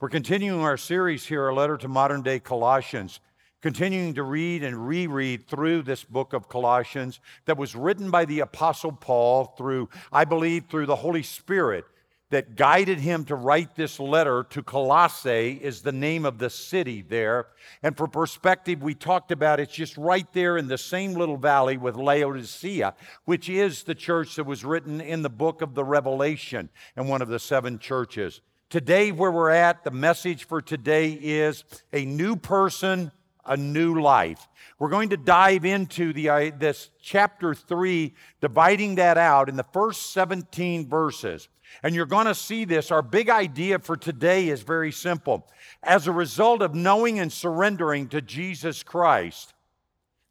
We're continuing our series here, A Letter to Modern Day Colossians, continuing to read and reread through this book of Colossians that was written by the Apostle Paul through, I believe, through the Holy Spirit that guided him to write this letter to Colossae is the name of the city there. And for perspective, we talked about it's just right there in the same little valley with Laodicea, which is the church that was written in the book of the Revelation and one of the seven churches. Today, where we're at, the message for today is a new person, a new life. We're going to dive into the, uh, this chapter 3, dividing that out in the first 17 verses. And you're going to see this. Our big idea for today is very simple. As a result of knowing and surrendering to Jesus Christ,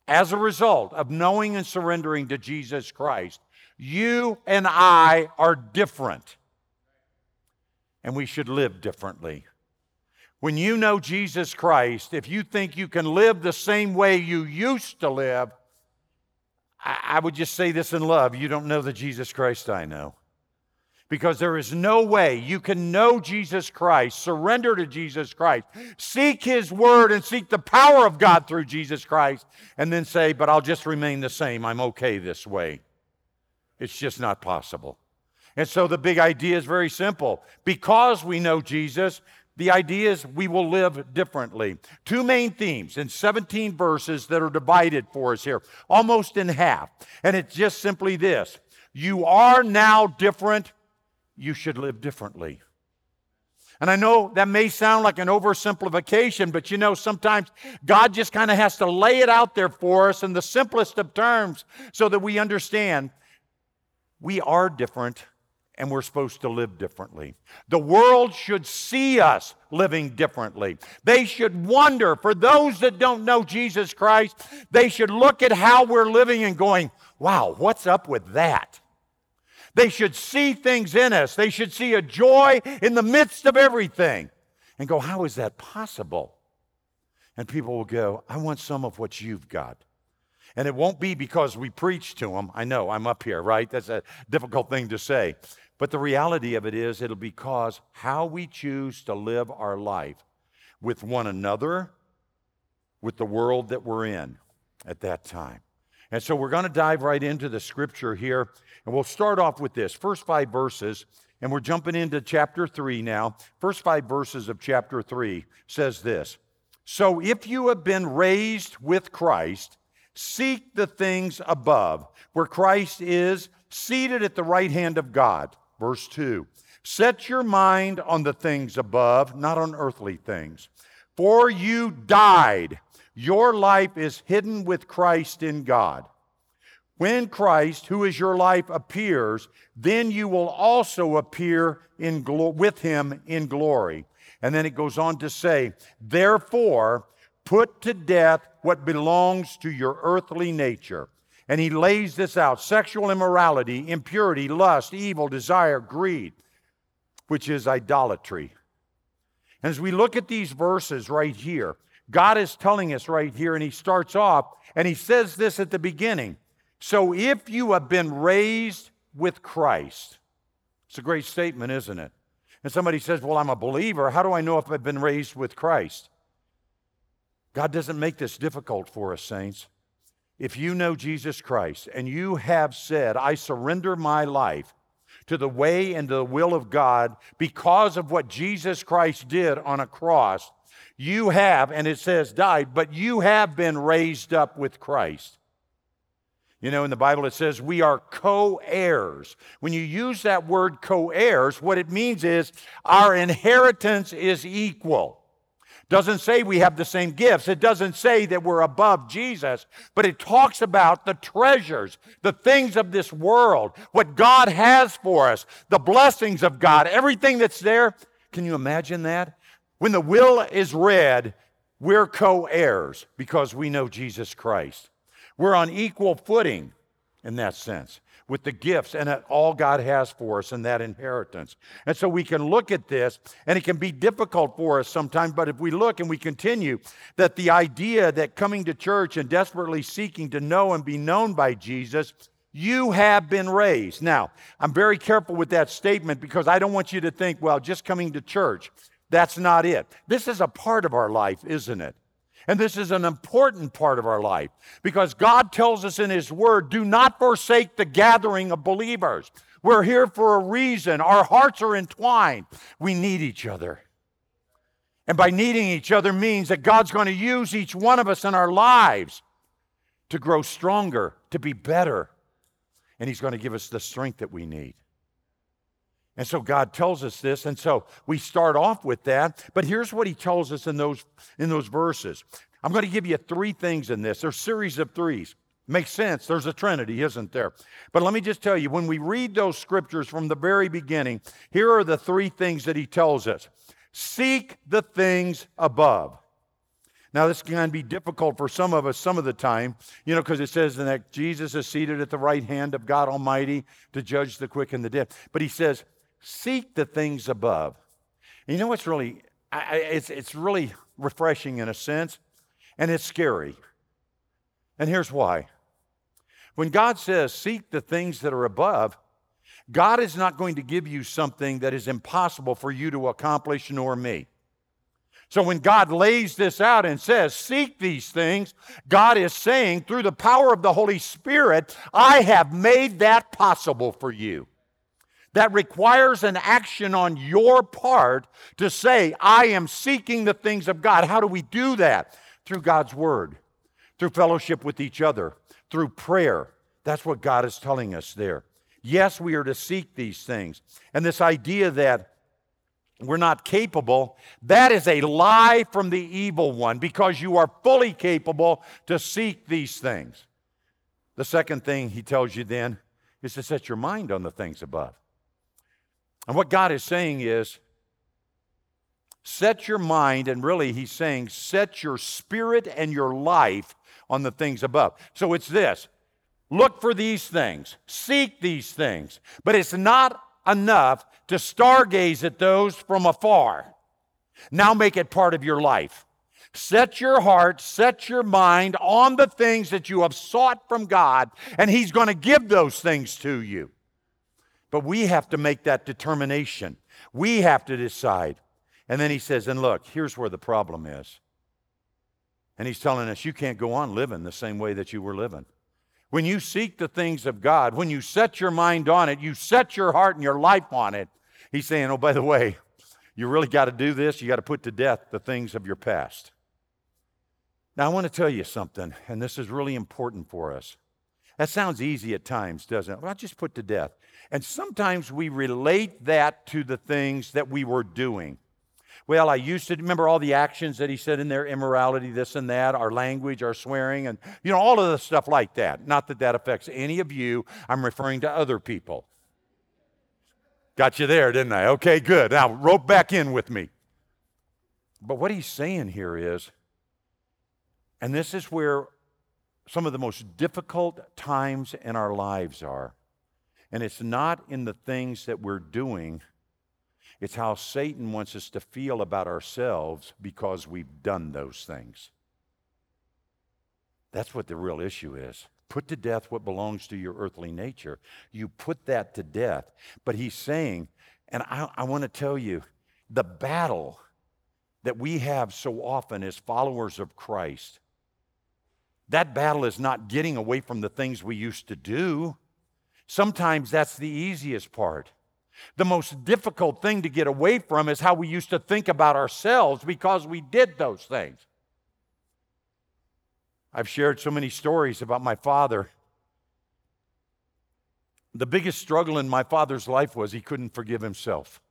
as a result of knowing and surrendering to Jesus Christ, you and I are different and we should live differently. When you know Jesus Christ, if you think you can live the same way you used to live, I, would just say this in love you don't know the Jesus Christ I know. Because there is no way you can know Jesus Christ, surrender to Jesus Christ, seek His Word, and seek the power of God through Jesus Christ, and then say, But I'll just remain the same. I'm okay this way. It's just not possible. And so the big idea is very simple. Because we know Jesus, the idea is we will live differently. Two main themes in 17 verses that are divided for us here, almost in half. And it's just simply this You are now different, you should live differently. And I know that may sound like an oversimplification, but you know, sometimes God just kind of has to lay it out there for us in the simplest of terms so that we understand we are different and we're supposed to live differently. The world should see us living differently. They should wonder, for those that don't know Jesus Christ, they should look at how we're living and going, wow, what's up with that? They should see things in us. They should see a joy in the midst of everything and go, how is that possible? And people will go, I want some of what you've got. And it won't be because we preach to them. I know, I'm up here, right? That's a difficult thing to say. But the reality of it is, it'll be cause how we choose to live our life with one another, with the world that we're in at that time. And so we're going to dive right into the scripture here, and we'll start off with this first five verses, and we're jumping into chapter three now. First five verses of chapter three says this So if you have been raised with Christ, seek the things above, where Christ is seated at the right hand of God. Verse 2 Set your mind on the things above, not on earthly things. For you died. Your life is hidden with Christ in God. When Christ, who is your life, appears, then you will also appear in glo- with him in glory. And then it goes on to say, Therefore, put to death what belongs to your earthly nature and he lays this out sexual immorality, impurity, lust, evil, desire, greed, which is idolatry. And as we look at these verses right here, God is telling us right here, and he starts off and he says this at the beginning. So if you have been raised with Christ, it's a great statement, isn't it? And somebody says, Well, I'm a believer. How do I know if I've been raised with Christ? God doesn't make this difficult for us, saints. If you know Jesus Christ and you have said, I surrender my life to the way and the will of God because of what Jesus Christ did on a cross, you have, and it says died, but you have been raised up with Christ. You know, in the Bible it says we are co heirs. When you use that word co heirs, what it means is our inheritance is equal. Doesn't say we have the same gifts. It doesn't say that we're above Jesus, but it talks about the treasures, the things of this world, what God has for us, the blessings of God, everything that's there. Can you imagine that? When the will is read, we're co heirs because we know Jesus Christ. We're on equal footing in that sense with the gifts and all God has for us and that inheritance. And so we can look at this, and it can be difficult for us sometimes, but if we look and we continue, that the idea that coming to church and desperately seeking to know and be known by Jesus, you have been raised. Now, I'm very careful with that statement because I don't want you to think, well, just coming to church. That's not it. This is a part of our life, isn't it? And this is an important part of our life because God tells us in His Word do not forsake the gathering of believers. We're here for a reason. Our hearts are entwined. We need each other. And by needing each other means that God's going to use each one of us in our lives to grow stronger, to be better. And He's going to give us the strength that we need. And so God tells us this, and so we start off with that. But here's what he tells us in those in those verses. I'm going to give you three things in this. There's a series of threes. Makes sense. There's a Trinity, isn't there? But let me just tell you, when we read those scriptures from the very beginning, here are the three things that he tells us. Seek the things above. Now, this can be difficult for some of us some of the time, you know, because it says that Jesus is seated at the right hand of God Almighty to judge the quick and the dead. But he says, Seek the things above. You know what's really, I, it's, it's really refreshing in a sense, and it's scary. And here's why. When God says, seek the things that are above, God is not going to give you something that is impossible for you to accomplish, nor me. So when God lays this out and says, Seek these things, God is saying, through the power of the Holy Spirit, I have made that possible for you that requires an action on your part to say, I am seeking the things of God. How do we do that? Through God's Word, through fellowship with each other, through prayer. That's what God is telling us there. Yes, we are to seek these things. And this idea that we're not capable, that is a lie from the evil one because you are fully capable to seek these things. The second thing he tells you then is to set your mind on the things above. And what God is saying is, set your mind, and really, He's saying, set your spirit and your life on the things above. So it's this look for these things, seek these things, but it's not enough to stargaze at those from afar. Now make it part of your life. Set your heart, set your mind on the things that you have sought from God, and He's going to give those things to you. But we have to make that determination. We have to decide. And then he says, and look, here's where the problem is. And he's telling us, you can't go on living the same way that you were living. When you seek the things of God, when you set your mind on it, you set your heart and your life on it, he's saying, oh, by the way, you really got to do this. You got to put to death the things of your past. Now, I want to tell you something, and this is really important for us. That sounds easy at times, doesn't it? Well, I just put to death. And sometimes we relate that to the things that we were doing. Well, I used to remember all the actions that he said in there immorality, this and that, our language, our swearing, and you know, all of the stuff like that. Not that that affects any of you, I'm referring to other people. Got you there, didn't I? Okay, good. Now, rope back in with me. But what he's saying here is, and this is where some of the most difficult times in our lives are. And it's not in the things that we're doing, it's how Satan wants us to feel about ourselves because we've done those things. That's what the real issue is. Put to death what belongs to your earthly nature. You put that to death. But he's saying, and I, I want to tell you, the battle that we have so often as followers of Christ that battle is not getting away from the things we used to do. Sometimes that's the easiest part. The most difficult thing to get away from is how we used to think about ourselves because we did those things. I've shared so many stories about my father. The biggest struggle in my father's life was he couldn't forgive himself.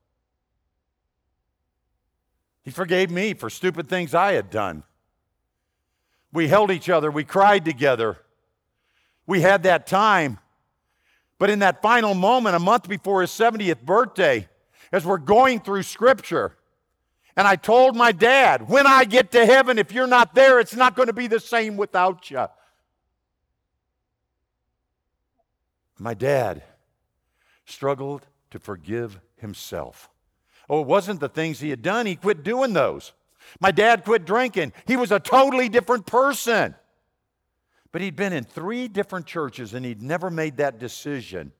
He forgave me for stupid things I had done. We held each other. We cried together. We had that time. But in that final moment, a month before his 70th birthday, as we're going through scripture, and I told my dad, when I get to heaven, if you're not there, it's not going to be the same without you. My dad struggled to forgive himself. Oh, it wasn't the things he had done, he quit doing those. My dad quit drinking. He was a totally different person. But he'd been in three different churches and he'd never made that decision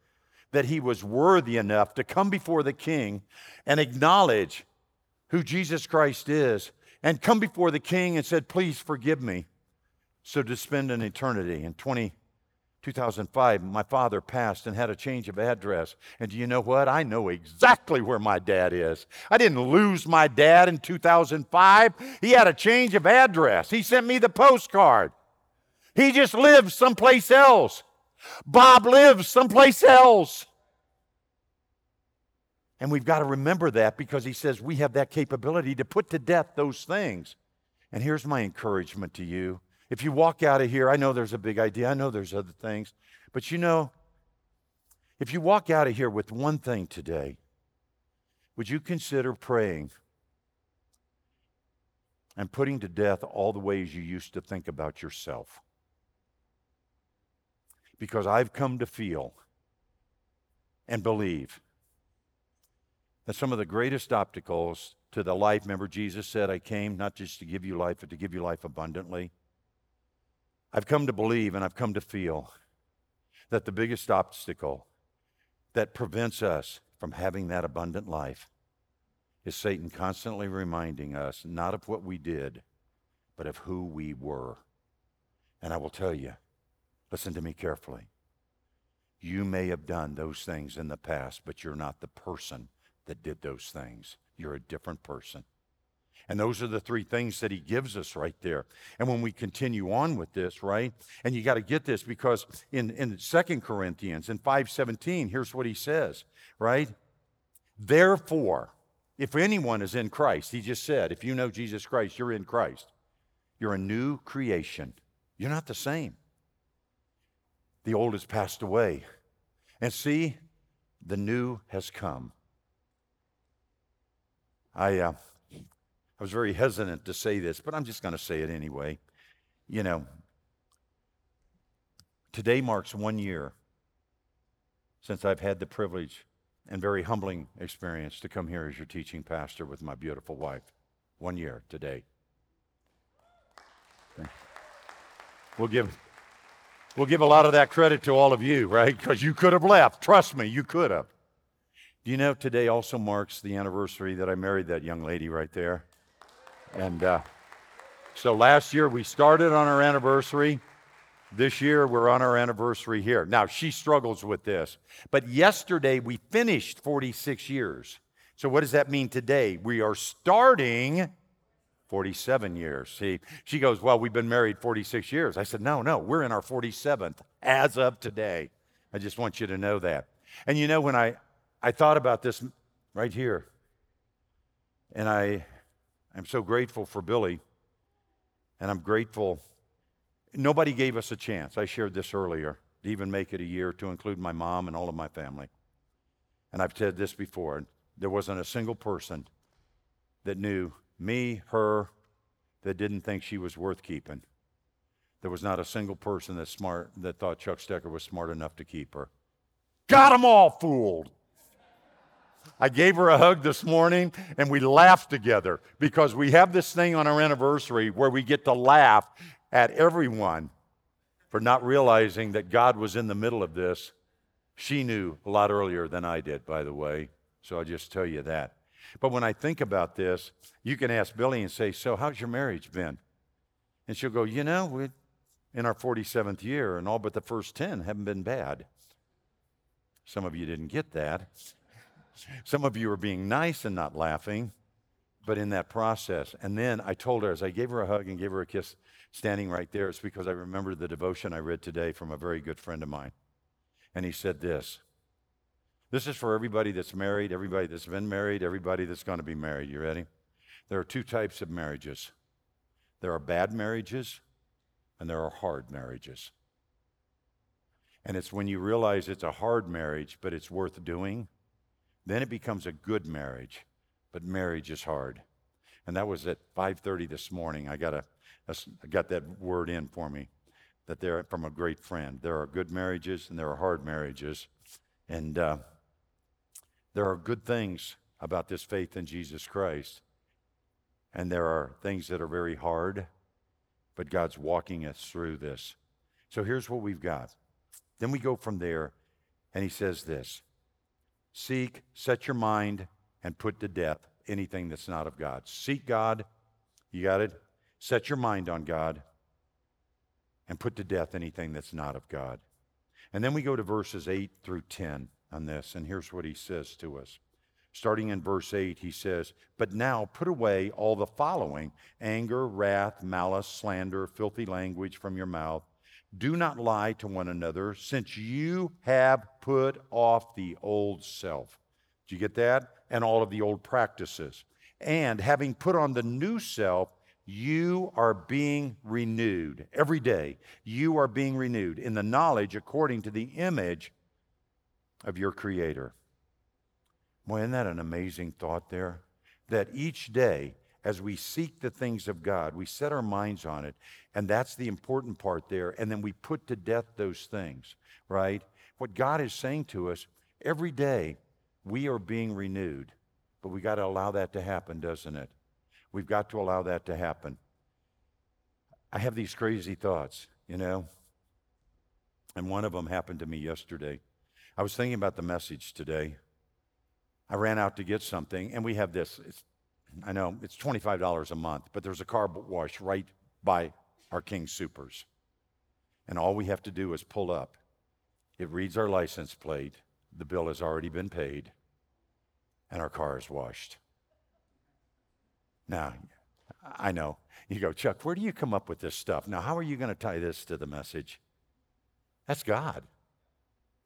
that he was worthy enough to come before the king and acknowledge who Jesus Christ is and come before the king and said, Please forgive me. So to spend an eternity in 20, 2005, my father passed and had a change of address. And do you know what? I know exactly where my dad is. I didn't lose my dad in 2005. He had a change of address. He sent me the postcard. He just lives someplace else. Bob lives someplace else. And we've got to remember that because he says we have that capability to put to death those things. And here's my encouragement to you. If you walk out of here, I know there's a big idea, I know there's other things, but you know, if you walk out of here with one thing today, would you consider praying and putting to death all the ways you used to think about yourself? Because I've come to feel and believe that some of the greatest obstacles to the life, remember, Jesus said, I came not just to give you life, but to give you life abundantly. I've come to believe and I've come to feel that the biggest obstacle that prevents us from having that abundant life is Satan constantly reminding us not of what we did, but of who we were. And I will tell you, listen to me carefully. You may have done those things in the past, but you're not the person that did those things. You're a different person. And those are the three things that he gives us right there. And when we continue on with this, right? And you got to get this because in, in 2 Corinthians, in 517, here's what he says, right? Therefore, if anyone is in Christ, he just said, if you know Jesus Christ, you're in Christ. You're a new creation. You're not the same. The old has passed away. And see, the new has come. I, uh, I was very hesitant to say this, but I'm just going to say it anyway. You know, today marks one year since I've had the privilege and very humbling experience to come here as your teaching pastor with my beautiful wife. One year today. We'll give, we'll give a lot of that credit to all of you, right? Because you could have left. Trust me, you could have. Do you know today also marks the anniversary that I married that young lady right there? And uh, so last year we started on our anniversary. This year we're on our anniversary here. Now she struggles with this, but yesterday we finished 46 years. So what does that mean today? We are starting 47 years. See, she goes, Well, we've been married 46 years. I said, No, no, we're in our 47th as of today. I just want you to know that. And you know, when I, I thought about this right here. And I, I'm so grateful for Billy. And I'm grateful. Nobody gave us a chance. I shared this earlier to even make it a year to include my mom and all of my family. And I've said this before. There wasn't a single person that knew me, her, that didn't think she was worth keeping. There was not a single person that smart that thought Chuck Stecker was smart enough to keep her. Got them all fooled. I gave her a hug this morning and we laughed together because we have this thing on our anniversary where we get to laugh at everyone for not realizing that God was in the middle of this. She knew a lot earlier than I did, by the way. So I'll just tell you that. But when I think about this, you can ask Billy and say, So, how's your marriage been? And she'll go, You know, we're in our 47th year, and all but the first 10 haven't been bad. Some of you didn't get that. Some of you are being nice and not laughing, but in that process. And then I told her, as I gave her a hug and gave her a kiss, standing right there, it's because I remembered the devotion I read today from a very good friend of mine. And he said this This is for everybody that's married, everybody that's been married, everybody that's going to be married. You ready? There are two types of marriages there are bad marriages, and there are hard marriages. And it's when you realize it's a hard marriage, but it's worth doing then it becomes a good marriage, but marriage is hard. And that was at 5:30 this morning. I got a, a I got that word in for me that they're from a great friend. There are good marriages and there are hard marriages, and uh, there are good things about this faith in Jesus Christ, and there are things that are very hard, but God's walking us through this. So here's what we've got. Then we go from there, and He says this. Seek, set your mind, and put to death anything that's not of God. Seek God. You got it? Set your mind on God and put to death anything that's not of God. And then we go to verses 8 through 10 on this, and here's what he says to us. Starting in verse 8, he says, But now put away all the following anger, wrath, malice, slander, filthy language from your mouth. Do not lie to one another, since you have put off the old self. Do you get that? And all of the old practices. And having put on the new self, you are being renewed every day. You are being renewed in the knowledge according to the image of your Creator. Boy, isn't that an amazing thought there? That each day, as we seek the things of God, we set our minds on it, and that's the important part there, and then we put to death those things, right? What God is saying to us every day, we are being renewed, but we got to allow that to happen, doesn't it? We've got to allow that to happen. I have these crazy thoughts, you know, and one of them happened to me yesterday. I was thinking about the message today. I ran out to get something, and we have this. It's, I know it's $25 a month, but there's a car wash right by our King Soopers. And all we have to do is pull up. It reads our license plate. The bill has already been paid, and our car is washed. Now, I know. You go, Chuck, where do you come up with this stuff? Now, how are you going to tie this to the message? That's God.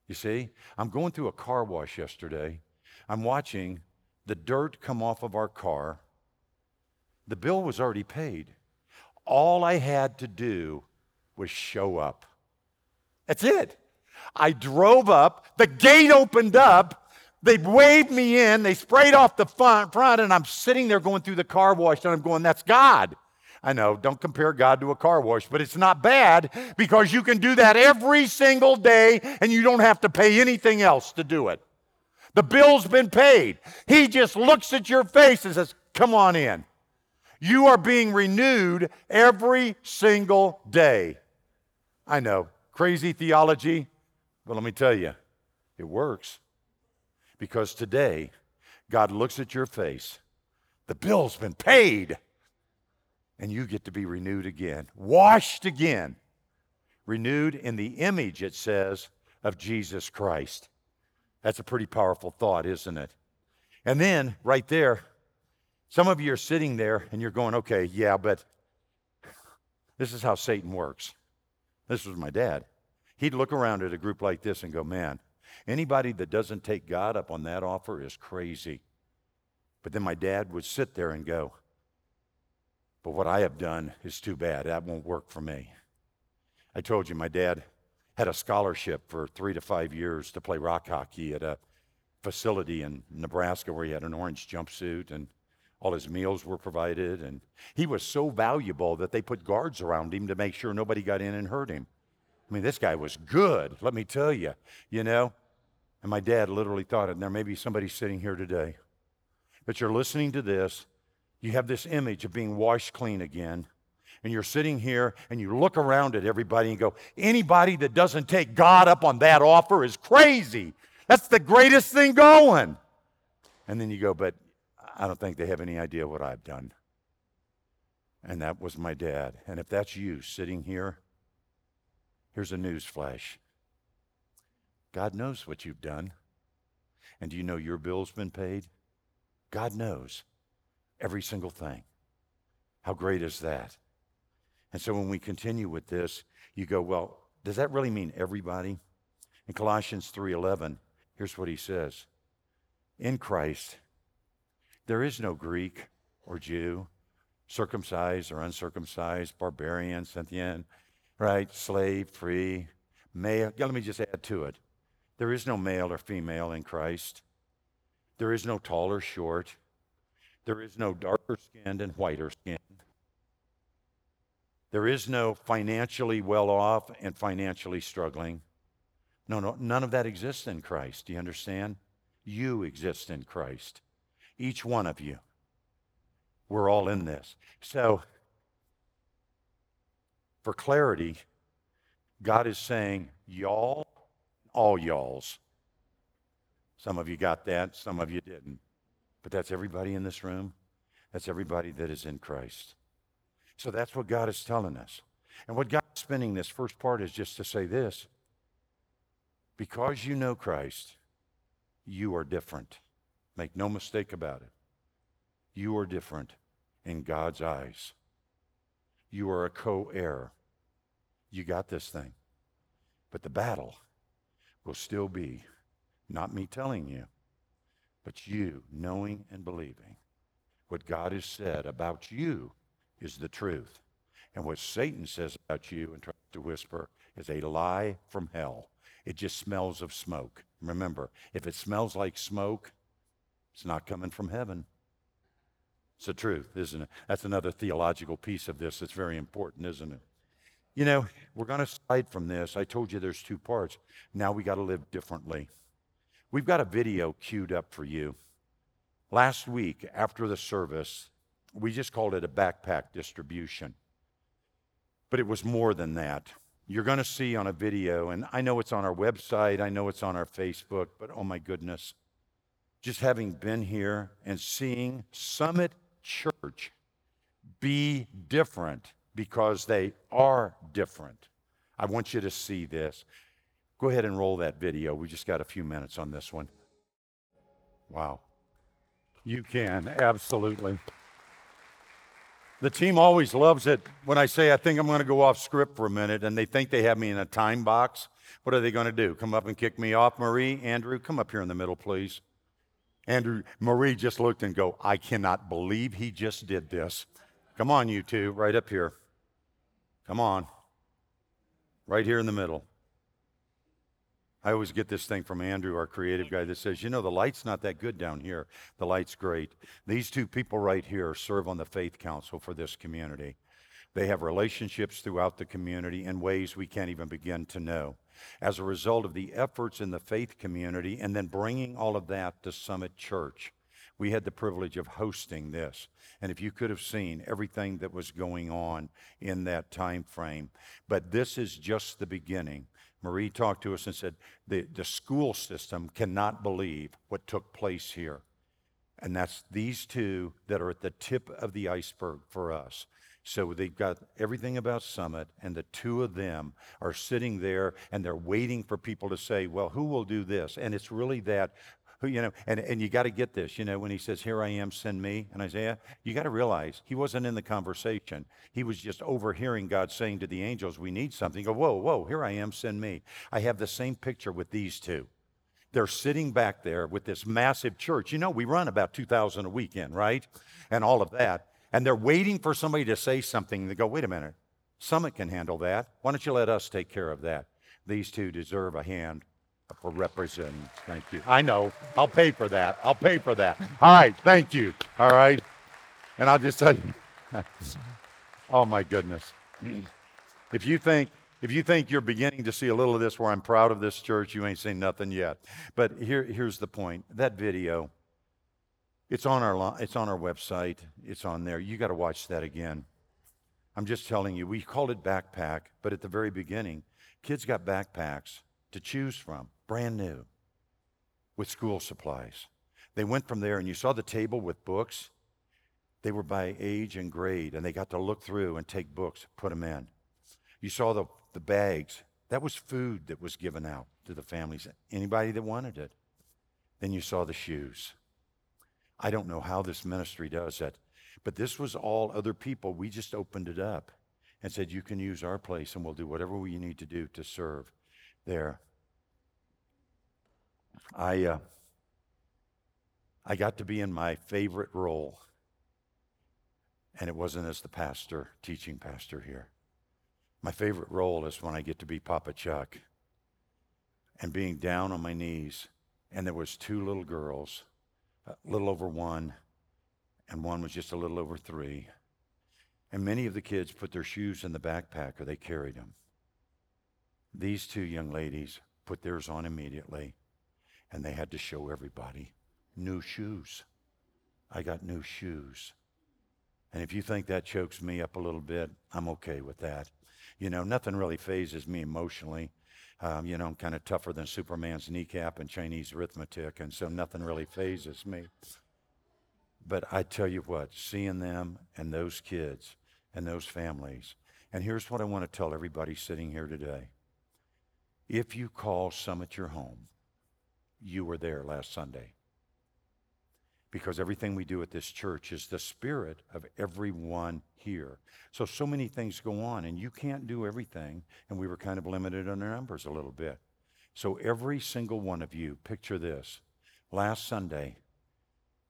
You see, I'm going through a car wash yesterday. I'm watching the dirt come off of our car. The bill was already paid. All I had to do was show up. That's it. I drove up, the gate opened up, they waved me in, they sprayed off the front, and I'm sitting there going through the car wash, and I'm going, That's God. I know, don't compare God to a car wash, but it's not bad because you can do that every single day and you don't have to pay anything else to do it. The bill's been paid. He just looks at your face and says, Come on in. You are being renewed every single day. I know, crazy theology, but let me tell you, it works. Because today, God looks at your face, the bill's been paid, and you get to be renewed again, washed again, renewed in the image, it says, of Jesus Christ. That's a pretty powerful thought, isn't it? And then, right there, some of you are sitting there and you're going, okay, yeah, but this is how Satan works. This was my dad. He'd look around at a group like this and go, man, Anybody that doesn't take God up on that offer is crazy. But then my dad would sit there and go, But what I have done is too bad. That won't work for me. I told you my dad had a scholarship for three to five years to play rock hockey at a facility in Nebraska where he had an orange jumpsuit and all his meals were provided. And he was so valuable that they put guards around him to make sure nobody got in and hurt him. I mean, this guy was good, let me tell you, you know. And my dad literally thought, and there may be somebody sitting here today that you're listening to this, you have this image of being washed clean again, and you're sitting here and you look around at everybody and go, anybody that doesn't take God up on that offer is crazy. That's the greatest thing going. And then you go, but I don't think they have any idea what I've done. And that was my dad. And if that's you sitting here, here's a news flash God knows what you've done. And do you know your bill's been paid? God knows every single thing. How great is that? And so when we continue with this, you go, well, does that really mean everybody? In Colossians 3:11, here's what he says. In Christ, there is no Greek or Jew, circumcised or uncircumcised, barbarian, Scythian, right? Slave, free, male. Yeah, let me just add to it. There is no male or female in Christ. There is no tall or short. There is no darker skinned and whiter skinned. There is no financially well off and financially struggling. No, no, none of that exists in Christ. Do you understand? You exist in Christ. Each one of you. We're all in this. So, for clarity, God is saying, y'all all y'alls. Some of you got that, some of you didn't. But that's everybody in this room. That's everybody that is in Christ. So that's what God is telling us. And what God's spending this first part is just to say this because you know Christ, you are different. Make no mistake about it. You are different in God's eyes. You are a co heir. You got this thing. But the battle will still be not me telling you, but you knowing and believing what God has said about you is the truth. And what Satan says about you and tries to whisper is a lie from hell. It just smells of smoke. Remember, if it smells like smoke, it's not coming from heaven. It's the truth, isn't it? That's another theological piece of this that's very important, isn't it? You know, we're going to slide from this. I told you there's two parts. Now we got to live differently. We've got a video queued up for you. Last week, after the service, we just called it a backpack distribution. But it was more than that. You're going to see on a video, and I know it's on our website, I know it's on our Facebook, but oh my goodness. Just having been here and seeing Summit Church be different because they are different. I want you to see this. Go ahead and roll that video. We just got a few minutes on this one. Wow. You can, absolutely. The team always loves it when I say I think I'm going to go off script for a minute and they think they have me in a time box. What are they going to do? Come up and kick me off? Marie, Andrew, come up here in the middle, please. Andrew, Marie just looked and go, I cannot believe he just did this. Come on, you two, right up here. Come on. Right here in the middle. I always get this thing from Andrew, our creative guy, that says, you know, the light's not that good down here. The light's great. These two people right here serve on the Faith Council for this community. They have relationships throughout the community in ways we can't even begin to know. As a result of the efforts in the faith community and then bringing all of that to Summit Church, we had the privilege of hosting this. And if you could have seen everything that was going on in that time frame, but this is just the beginning. Marie talked to us and said, the, the school system cannot believe what took place here. And that's these two that are at the tip of the iceberg for us. So they've got everything about Summit, and the two of them are sitting there and they're waiting for people to say, Well, who will do this? And it's really that who, you know, and, and you got to get this, you know, when he says, Here I am, send me, and Isaiah, you got to realize he wasn't in the conversation. He was just overhearing God saying to the angels, We need something. go, Whoa, whoa, here I am, send me. I have the same picture with these two. They're sitting back there with this massive church. You know, we run about 2,000 a weekend, right? And all of that. And they're waiting for somebody to say something. They go, Wait a minute, Summit can handle that. Why don't you let us take care of that? These two deserve a hand for representing. Thank you. I know. I'll pay for that. I'll pay for that. All right. Thank you. All right. And I'll just tell you. oh my goodness. If you think if you think you're beginning to see a little of this where I'm proud of this church, you ain't seen nothing yet. But here, here's the point. That video, it's on our it's on our website. It's on there. You got to watch that again. I'm just telling you, we called it backpack, but at the very beginning, kids got backpacks to choose from brand new, with school supplies. They went from there, and you saw the table with books. They were by age and grade, and they got to look through and take books, put them in. You saw the, the bags. That was food that was given out to the families, anybody that wanted it. Then you saw the shoes. I don't know how this ministry does that, but this was all other people. We just opened it up and said, You can use our place, and we'll do whatever we need to do to serve there. I, uh, I got to be in my favorite role, and it wasn't as the pastor, teaching pastor here. My favorite role is when I get to be Papa Chuck and being down on my knees, and there was two little girls, a little over one, and one was just a little over three. And many of the kids put their shoes in the backpack or they carried them. These two young ladies put theirs on immediately and they had to show everybody new shoes. I got new shoes. And if you think that chokes me up a little bit, I'm okay with that. You know, nothing really fazes me emotionally. Um, you know, I'm kind of tougher than Superman's kneecap and Chinese arithmetic, and so nothing really fazes me. But I tell you what, seeing them and those kids and those families, and here's what I want to tell everybody sitting here today. If you call Summit your home, you were there last Sunday. Because everything we do at this church is the spirit of everyone here. So, so many things go on, and you can't do everything, and we were kind of limited on our numbers a little bit. So, every single one of you, picture this. Last Sunday,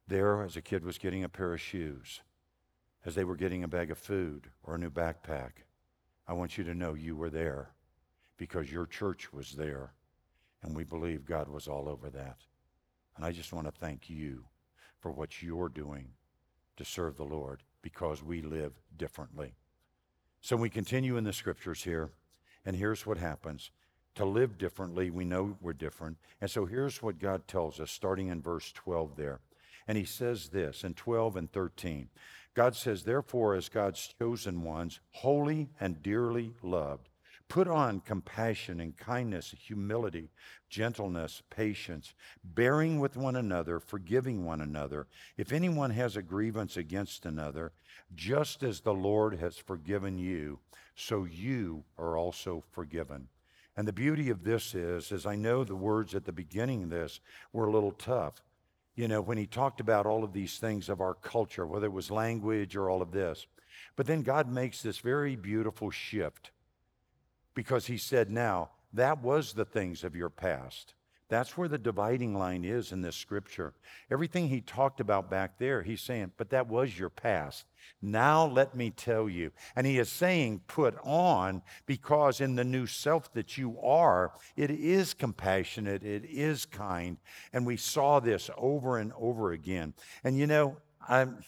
there as a kid was getting a pair of shoes, as they were getting a bag of food or a new backpack, I want you to know you were there because your church was there. And we believe God was all over that. And I just want to thank you for what you're doing to serve the Lord because we live differently. So we continue in the scriptures here, and here's what happens. To live differently, we know we're different. And so here's what God tells us, starting in verse 12 there. And he says this in 12 and 13 God says, Therefore, as God's chosen ones, holy and dearly loved, put on compassion and kindness, humility, gentleness, patience, bearing with one another, forgiving one another. If anyone has a grievance against another, just as the Lord has forgiven you, so you are also forgiven. And the beauty of this is, as I know the words at the beginning of this were a little tough, you know, when he talked about all of these things of our culture, whether it was language or all of this. But then God makes this very beautiful shift because he said, now, that was the things of your past. That's where the dividing line is in this scripture. Everything he talked about back there, he's saying, but that was your past. Now let me tell you. And he is saying, put on, because in the new self that you are, it is compassionate, it is kind. And we saw this over and over again. And you know, I'm.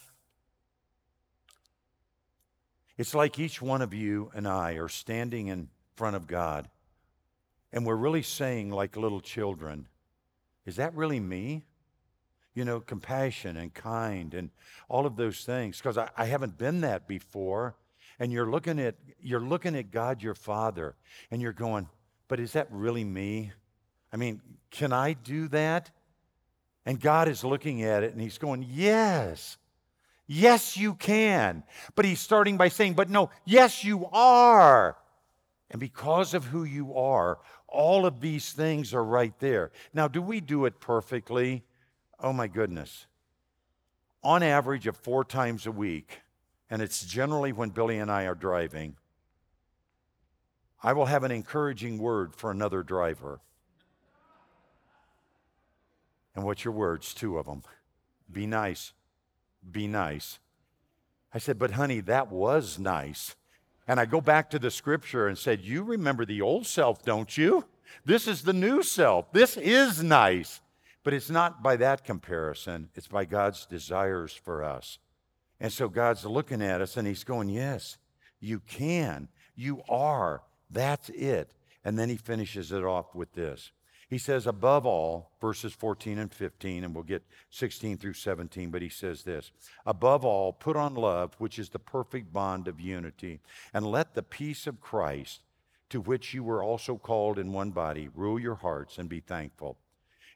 It's like each one of you and I are standing in front of God and we're really saying, like little children, is that really me? You know, compassion and kind and all of those things. Because I, I haven't been that before. And you're looking at you're looking at God your Father, and you're going, but is that really me? I mean, can I do that? And God is looking at it and he's going, Yes. Yes, you can. But he's starting by saying, But no, yes, you are. And because of who you are, all of these things are right there. Now, do we do it perfectly? Oh my goodness. On average of four times a week, and it's generally when Billy and I are driving, I will have an encouraging word for another driver. And what's your words? Two of them. Be nice. Be nice. I said, but honey, that was nice. And I go back to the scripture and said, You remember the old self, don't you? This is the new self. This is nice. But it's not by that comparison, it's by God's desires for us. And so God's looking at us and He's going, Yes, you can. You are. That's it. And then He finishes it off with this he says, above all, verses 14 and 15, and we'll get 16 through 17, but he says this above all, put on love, which is the perfect bond of unity, and let the peace of Christ, to which you were also called in one body, rule your hearts and be thankful.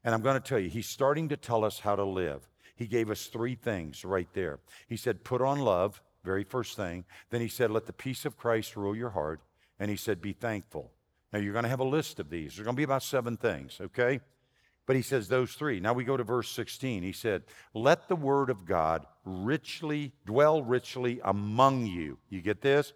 And I'm going to tell you, he's starting to tell us how to live. He gave us three things right there. He said, put on love, very first thing. Then he said, let the peace of Christ rule your heart. And he said, be thankful. Now, you're going to have a list of these. There's going to be about seven things, okay? But he says those three. Now we go to verse 16. He said, Let the word of God richly dwell richly among you. You get this?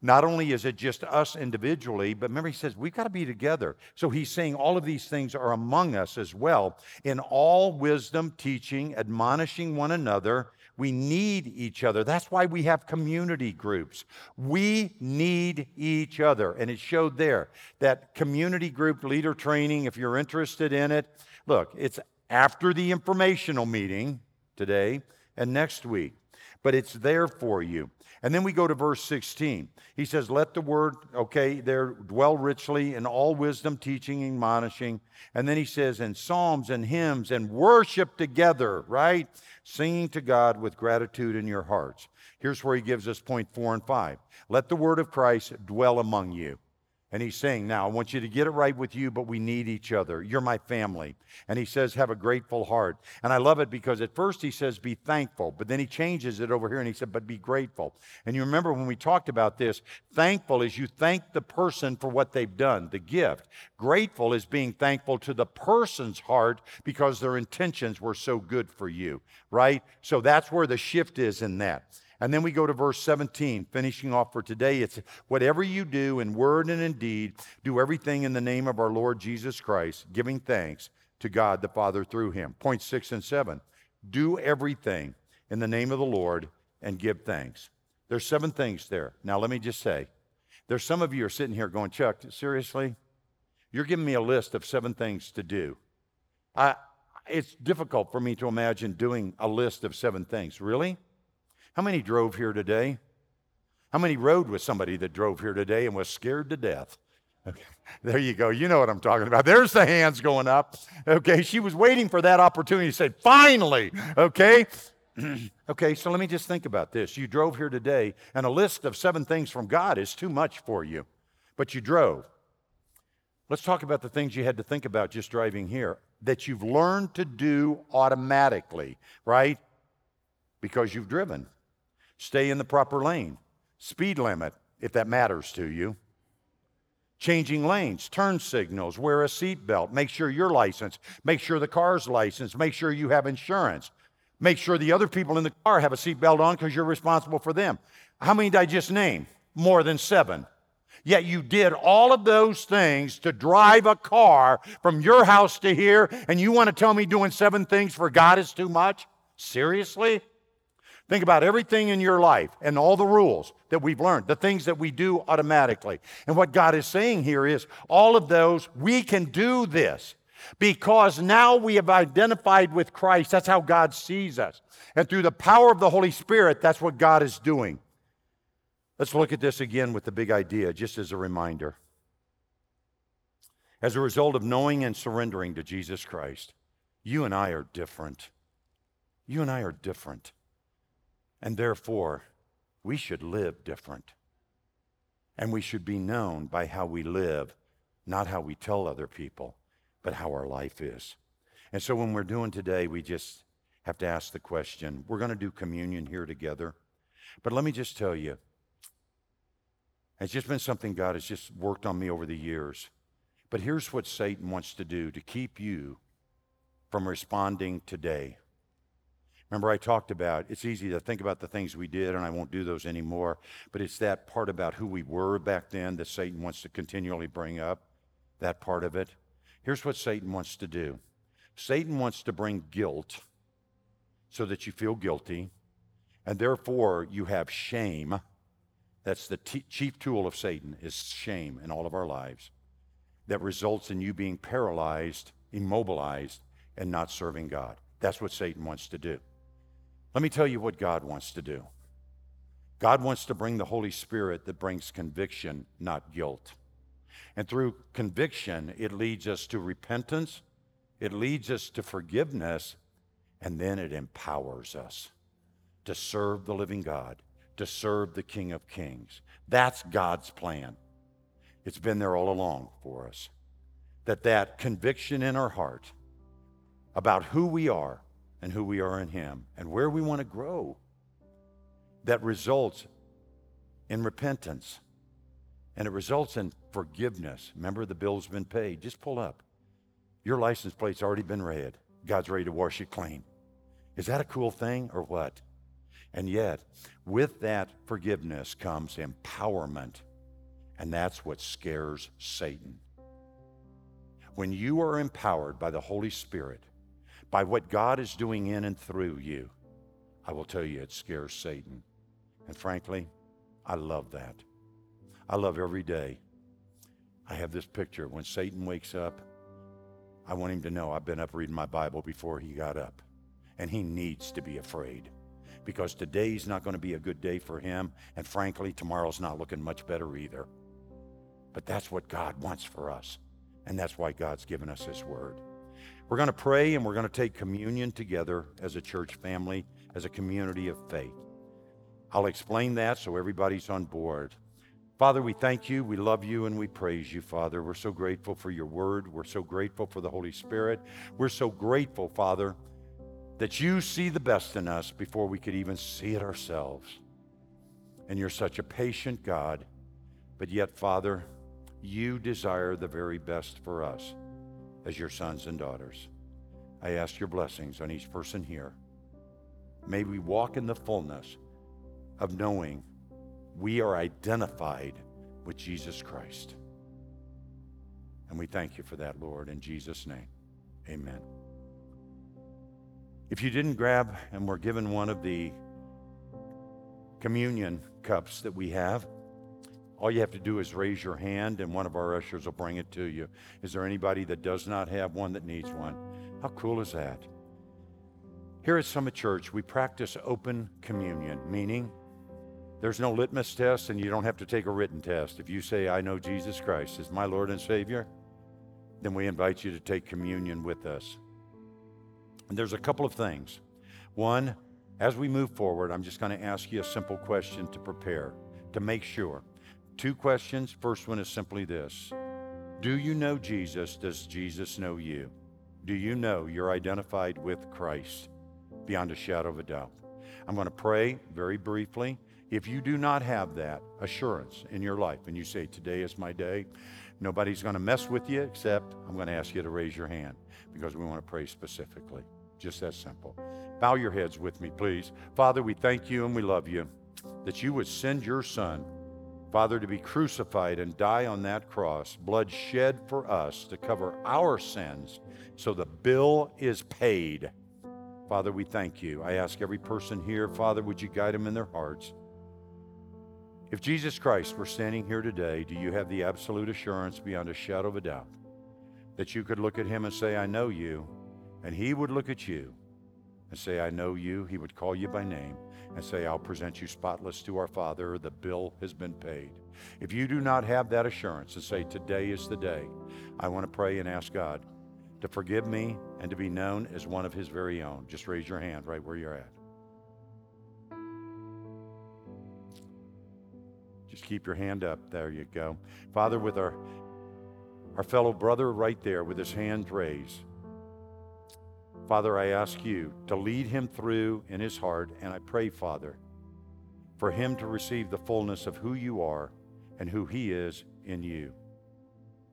Not only is it just us individually, but remember, he says we've got to be together. So he's saying all of these things are among us as well. In all wisdom, teaching, admonishing one another we need each other. That's why we have community groups. We need each other. And it showed there that community group leader training, if you're interested in it, look, it's after the informational meeting today and next week, but it's there for you. And then we go to verse 16. He says, Let the word, okay, there dwell richly in all wisdom, teaching, and admonishing. And then he says, In psalms and hymns and worship together, right? Singing to God with gratitude in your hearts. Here's where he gives us point four and five. Let the word of Christ dwell among you. And he's saying, Now, I want you to get it right with you, but we need each other. You're my family. And he says, Have a grateful heart. And I love it because at first he says, Be thankful, but then he changes it over here and he said, But be grateful. And you remember when we talked about this, thankful is you thank the person for what they've done, the gift. Grateful is being thankful to the person's heart because their intentions were so good for you, right? So that's where the shift is in that. And then we go to verse 17, finishing off for today. It's whatever you do in word and in deed, do everything in the name of our Lord Jesus Christ, giving thanks to God the Father through him. Point six and seven do everything in the name of the Lord and give thanks. There's seven things there. Now, let me just say, there's some of you are sitting here going, Chuck, seriously? You're giving me a list of seven things to do. I, it's difficult for me to imagine doing a list of seven things. Really? How many drove here today? How many rode with somebody that drove here today and was scared to death? Okay. There you go. You know what I'm talking about. There's the hands going up. Okay. She was waiting for that opportunity to say, finally. Okay. okay. So let me just think about this. You drove here today, and a list of seven things from God is too much for you, but you drove. Let's talk about the things you had to think about just driving here that you've learned to do automatically, right? Because you've driven. Stay in the proper lane. Speed limit, if that matters to you. Changing lanes, turn signals, wear a seatbelt, make sure you're licensed, make sure the car's licensed, make sure you have insurance, make sure the other people in the car have a seatbelt on because you're responsible for them. How many did I just name? More than seven. Yet you did all of those things to drive a car from your house to here, and you want to tell me doing seven things for God is too much? Seriously? Think about everything in your life and all the rules that we've learned, the things that we do automatically. And what God is saying here is all of those, we can do this because now we have identified with Christ. That's how God sees us. And through the power of the Holy Spirit, that's what God is doing. Let's look at this again with the big idea, just as a reminder. As a result of knowing and surrendering to Jesus Christ, you and I are different. You and I are different. And therefore, we should live different. And we should be known by how we live, not how we tell other people, but how our life is. And so when we're doing today, we just have to ask the question we're going to do communion here together. But let me just tell you, it's just been something God has just worked on me over the years. But here's what Satan wants to do to keep you from responding today. Remember, I talked about it's easy to think about the things we did, and I won't do those anymore, but it's that part about who we were back then that Satan wants to continually bring up, that part of it. Here's what Satan wants to do Satan wants to bring guilt so that you feel guilty, and therefore you have shame. That's the t- chief tool of Satan is shame in all of our lives that results in you being paralyzed, immobilized, and not serving God. That's what Satan wants to do. Let me tell you what God wants to do. God wants to bring the Holy Spirit that brings conviction, not guilt. And through conviction, it leads us to repentance, it leads us to forgiveness, and then it empowers us to serve the living God, to serve the King of Kings. That's God's plan. It's been there all along for us. That that conviction in our heart about who we are and who we are in Him and where we want to grow that results in repentance and it results in forgiveness. Remember, the bill's been paid. Just pull up. Your license plate's already been read. God's ready to wash it clean. Is that a cool thing or what? And yet, with that forgiveness comes empowerment. And that's what scares Satan. When you are empowered by the Holy Spirit, by what God is doing in and through you, I will tell you it scares Satan. And frankly, I love that. I love every day. I have this picture. When Satan wakes up, I want him to know I've been up reading my Bible before he got up. And he needs to be afraid because today's not going to be a good day for him. And frankly, tomorrow's not looking much better either. But that's what God wants for us. And that's why God's given us His Word. We're going to pray and we're going to take communion together as a church family, as a community of faith. I'll explain that so everybody's on board. Father, we thank you, we love you, and we praise you, Father. We're so grateful for your word. We're so grateful for the Holy Spirit. We're so grateful, Father, that you see the best in us before we could even see it ourselves. And you're such a patient God, but yet, Father, you desire the very best for us as your sons and daughters. I ask your blessings on each person here. May we walk in the fullness of knowing we are identified with Jesus Christ. And we thank you for that, Lord, in Jesus' name. Amen. If you didn't grab and were given one of the communion cups that we have, all you have to do is raise your hand and one of our ushers will bring it to you. Is there anybody that does not have one that needs one? How cool is that? Here at Summit Church, we practice open communion, meaning there's no litmus test and you don't have to take a written test. If you say, I know Jesus Christ is my Lord and Savior, then we invite you to take communion with us. And there's a couple of things. One, as we move forward, I'm just going to ask you a simple question to prepare, to make sure. Two questions. First one is simply this Do you know Jesus? Does Jesus know you? Do you know you're identified with Christ beyond a shadow of a doubt? I'm going to pray very briefly. If you do not have that assurance in your life and you say, Today is my day, nobody's going to mess with you except I'm going to ask you to raise your hand because we want to pray specifically. Just that simple. Bow your heads with me, please. Father, we thank you and we love you that you would send your Son, Father, to be crucified and die on that cross, blood shed for us to cover our sins so the bill is paid. Father, we thank you. I ask every person here, Father, would you guide them in their hearts? If Jesus Christ were standing here today, do you have the absolute assurance beyond a shadow of a doubt that you could look at him and say, I know you, and he would look at you and say, I know you? He would call you by name and say, I'll present you spotless to our Father. The bill has been paid. If you do not have that assurance and say, Today is the day, I want to pray and ask God to forgive me and to be known as one of his very own. Just raise your hand right where you're at. Just keep your hand up. There you go. Father, with our, our fellow brother right there with his hand raised, Father, I ask you to lead him through in his heart, and I pray, Father, for him to receive the fullness of who you are and who he is in you.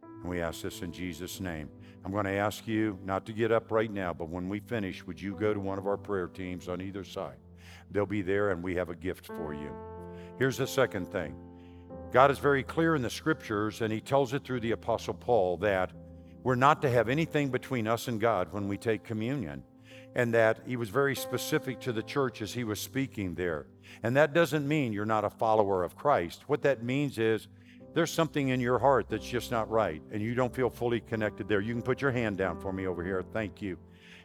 And we ask this in Jesus' name. I'm going to ask you not to get up right now, but when we finish, would you go to one of our prayer teams on either side? They'll be there, and we have a gift for you. Here's the second thing God is very clear in the scriptures, and he tells it through the Apostle Paul that we're not to have anything between us and God when we take communion. And that he was very specific to the church as he was speaking there. And that doesn't mean you're not a follower of Christ. What that means is there's something in your heart that's just not right and you don't feel fully connected there. You can put your hand down for me over here. Thank you.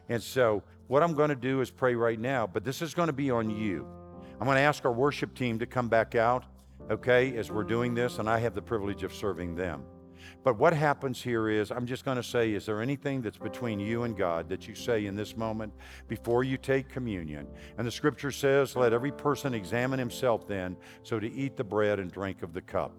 And so, what I'm going to do is pray right now, but this is going to be on you. I'm going to ask our worship team to come back out, okay, as we're doing this, and I have the privilege of serving them. But what happens here is, I'm just going to say, is there anything that's between you and God that you say in this moment before you take communion? And the scripture says, let every person examine himself then, so to eat the bread and drink of the cup.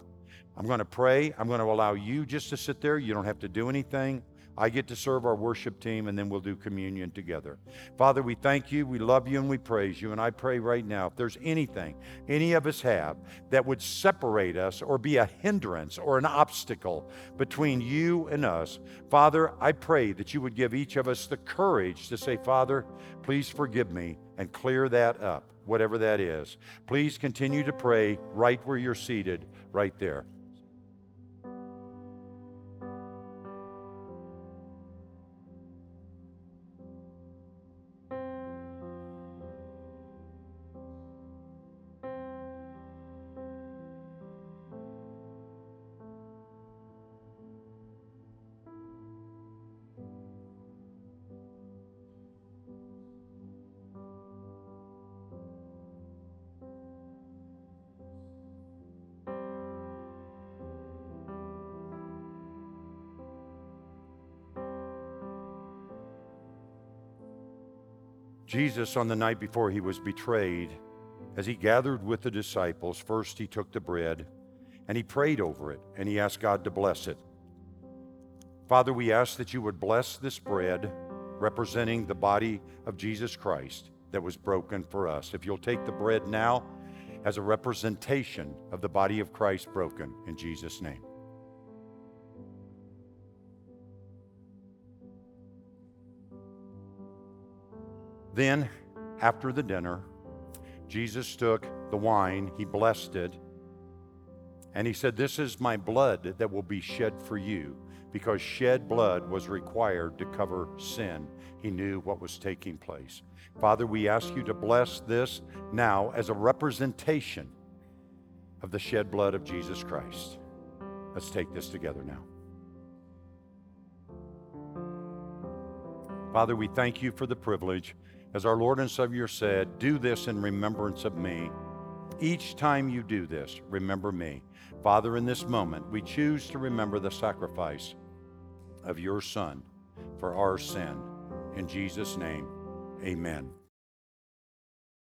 I'm going to pray. I'm going to allow you just to sit there. You don't have to do anything. I get to serve our worship team, and then we'll do communion together. Father, we thank you, we love you, and we praise you. And I pray right now, if there's anything any of us have that would separate us or be a hindrance or an obstacle between you and us, Father, I pray that you would give each of us the courage to say, Father, please forgive me and clear that up, whatever that is. Please continue to pray right where you're seated, right there. Jesus, on the night before he was betrayed, as he gathered with the disciples, first he took the bread and he prayed over it and he asked God to bless it. Father, we ask that you would bless this bread representing the body of Jesus Christ that was broken for us. If you'll take the bread now as a representation of the body of Christ broken in Jesus' name. Then, after the dinner, Jesus took the wine, he blessed it, and he said, This is my blood that will be shed for you, because shed blood was required to cover sin. He knew what was taking place. Father, we ask you to bless this now as a representation of the shed blood of Jesus Christ. Let's take this together now. Father, we thank you for the privilege. As our Lord and Savior said, do this in remembrance of me. Each time you do this, remember me. Father, in this moment, we choose to remember the sacrifice of your Son for our sin. In Jesus' name, amen.